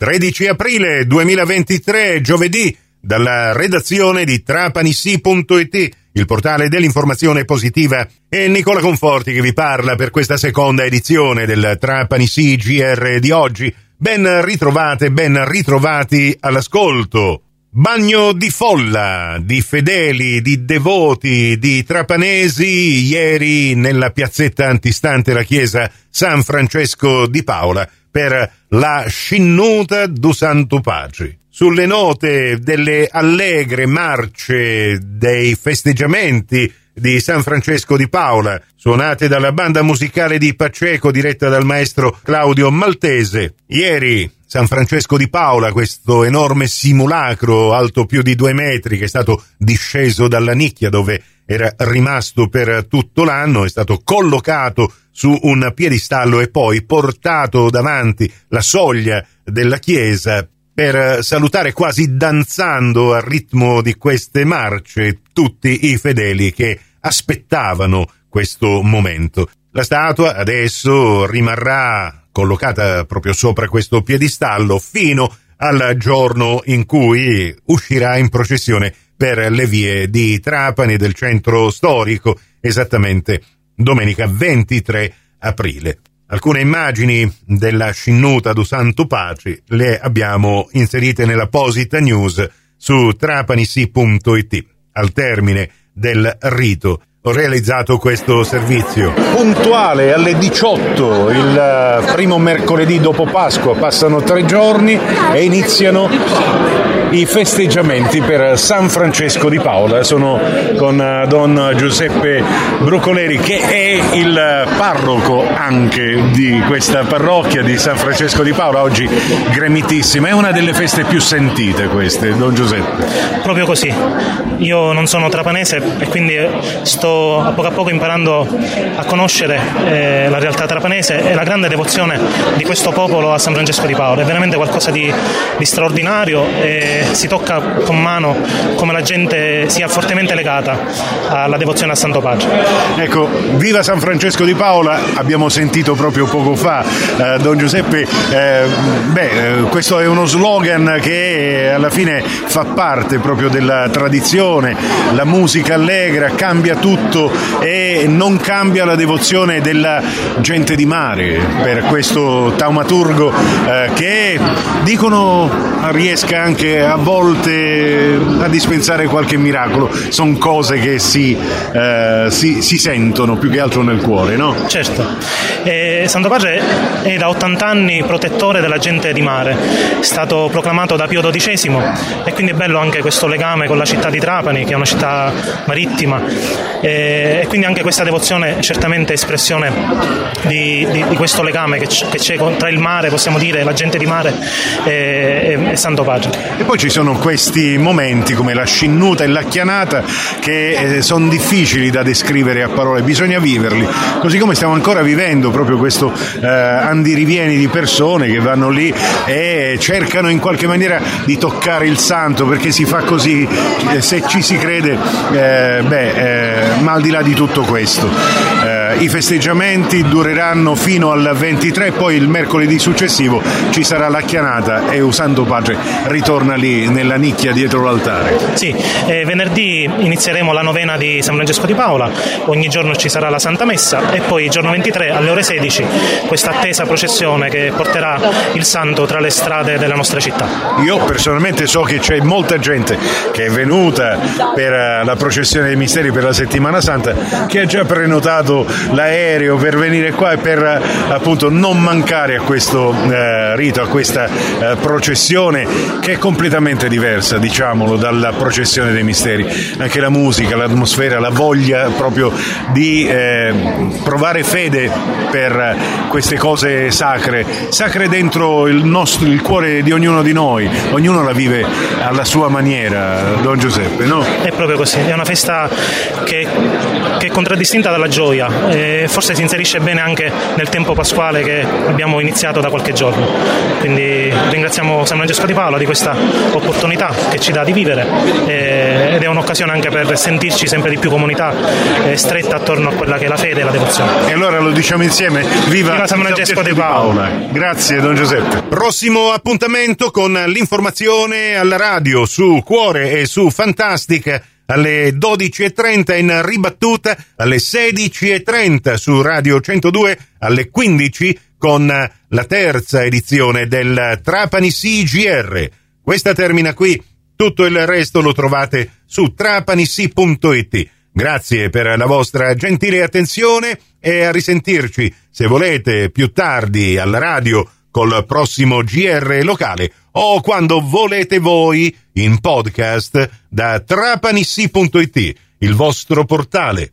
13 aprile 2023, giovedì, dalla redazione di trapanisi.it, il portale dell'informazione positiva, e Nicola Conforti che vi parla per questa seconda edizione del Trapanisi GR di oggi. Ben ritrovate, ben ritrovati all'ascolto. Bagno di folla, di fedeli, di devoti, di trapanesi, ieri nella piazzetta antistante la chiesa San Francesco di Paola per la scinnuta du Santo Pace. Sulle note delle allegre marce dei festeggiamenti di San Francesco di Paola, suonate dalla banda musicale di Paceco diretta dal maestro Claudio Maltese. Ieri San Francesco di Paola, questo enorme simulacro alto più di due metri che è stato disceso dalla nicchia dove era rimasto per tutto l'anno, è stato collocato su un piedistallo e poi portato davanti la soglia della chiesa per salutare quasi danzando al ritmo di queste marce tutti i fedeli che aspettavano questo momento. La statua adesso rimarrà collocata proprio sopra questo piedistallo fino al giorno in cui uscirà in processione per le vie di Trapani del centro storico, esattamente domenica 23 aprile. Alcune immagini della scinnuta do Santo Pace le abbiamo inserite nella Posita News su trapanisi.it. Al termine del rito realizzato questo servizio. Puntuale alle 18, il eh, primo mercoledì dopo Pasqua, passano tre giorni e iniziano i festeggiamenti per San Francesco di Paola. Sono con eh, Don Giuseppe Brucoleri che è il parroco anche di questa parrocchia di San Francesco di Paola, oggi gremitissima. È una delle feste più sentite queste, Don Giuseppe. Proprio così. Io non sono trapanese e quindi sto a poco a poco imparando a conoscere eh, la realtà trapanese e la grande devozione di questo popolo a San Francesco di Paolo. È veramente qualcosa di, di straordinario e si tocca con mano come la gente sia fortemente legata alla devozione a Santo Pace. Ecco, viva San Francesco di Paola, abbiamo sentito proprio poco fa eh, Don Giuseppe, eh, beh, eh, questo è uno slogan che alla fine fa parte proprio della tradizione, la musica allegra, cambia tutto tutto e non cambia la devozione della gente di mare per questo taumaturgo eh, che dicono riesca anche a volte a dispensare qualche miracolo. Sono cose che si, eh, si, si, sentono più che altro nel cuore, no? Certo. Eh, Santo Padre è da 80 anni protettore della gente di mare, è stato proclamato da Pio XII e quindi è bello anche questo legame con la città di Trapani, che è una città marittima e quindi anche questa devozione è certamente espressione di, di, di questo legame che, c- che, c'è tra il mare, possiamo dire, la gente di mare e, e, e Santo Padre. E poi ci sono questi momenti come la scinnuta e la chianata che eh, sono difficili da descrivere a parole, bisogna viverli, così come stiamo ancora vivendo proprio questo eh, andirivieni di persone che vanno lì e cercano in qualche maniera di toccare il santo perché si fa così, eh, se ci si crede, eh, beh, eh, ma al di là di tutto questo, i festeggiamenti dureranno fino al 23, poi il mercoledì successivo ci sarà la chianata e Usando Pace ritorna lì nella nicchia dietro l'altare. Sì, venerdì inizieremo la novena di San Francesco di Paola, ogni giorno ci sarà la Santa Messa e poi il giorno 23 alle ore 16 questa attesa processione che porterà il santo tra le strade della nostra città. Io personalmente so che c'è molta gente che è venuta per eh, la processione dei misteri per la settimana santa che ha già prenotato l'aereo per venire qua e per appunto non mancare a questo eh, rito, a questa eh, processione che è completamente diversa, diciamolo, dalla processione dei misteri. Anche la musica, l'atmosfera, la voglia proprio di eh, provare fede per queste cose sacre, sacre dentro il, nostro, il cuore di ognuno di noi, ognuno la vive alla sua maniera, Don Giuseppe, no? È proprio così, è una festa che che è contraddistinta dalla gioia e forse si inserisce bene anche nel tempo pasquale che abbiamo iniziato da qualche giorno. Quindi ringraziamo San Francesco di Paola di questa opportunità che ci dà di vivere ed è un'occasione anche per sentirci sempre di più comunità stretta attorno a quella che è la fede e la devozione. E allora lo diciamo insieme, viva, viva San Francesco di Paola. Grazie Don Giuseppe. Prossimo appuntamento con l'informazione alla radio su Cuore e su Fantastica alle 12.30 in ribattuta, alle 16.30 su Radio 102, alle 15 con la terza edizione del Trapani CGR. Questa termina qui, tutto il resto lo trovate su trapanisi.it. Grazie per la vostra gentile attenzione e a risentirci, se volete, più tardi alla radio col prossimo GR locale o quando volete voi in podcast da trapanissi.it, il vostro portale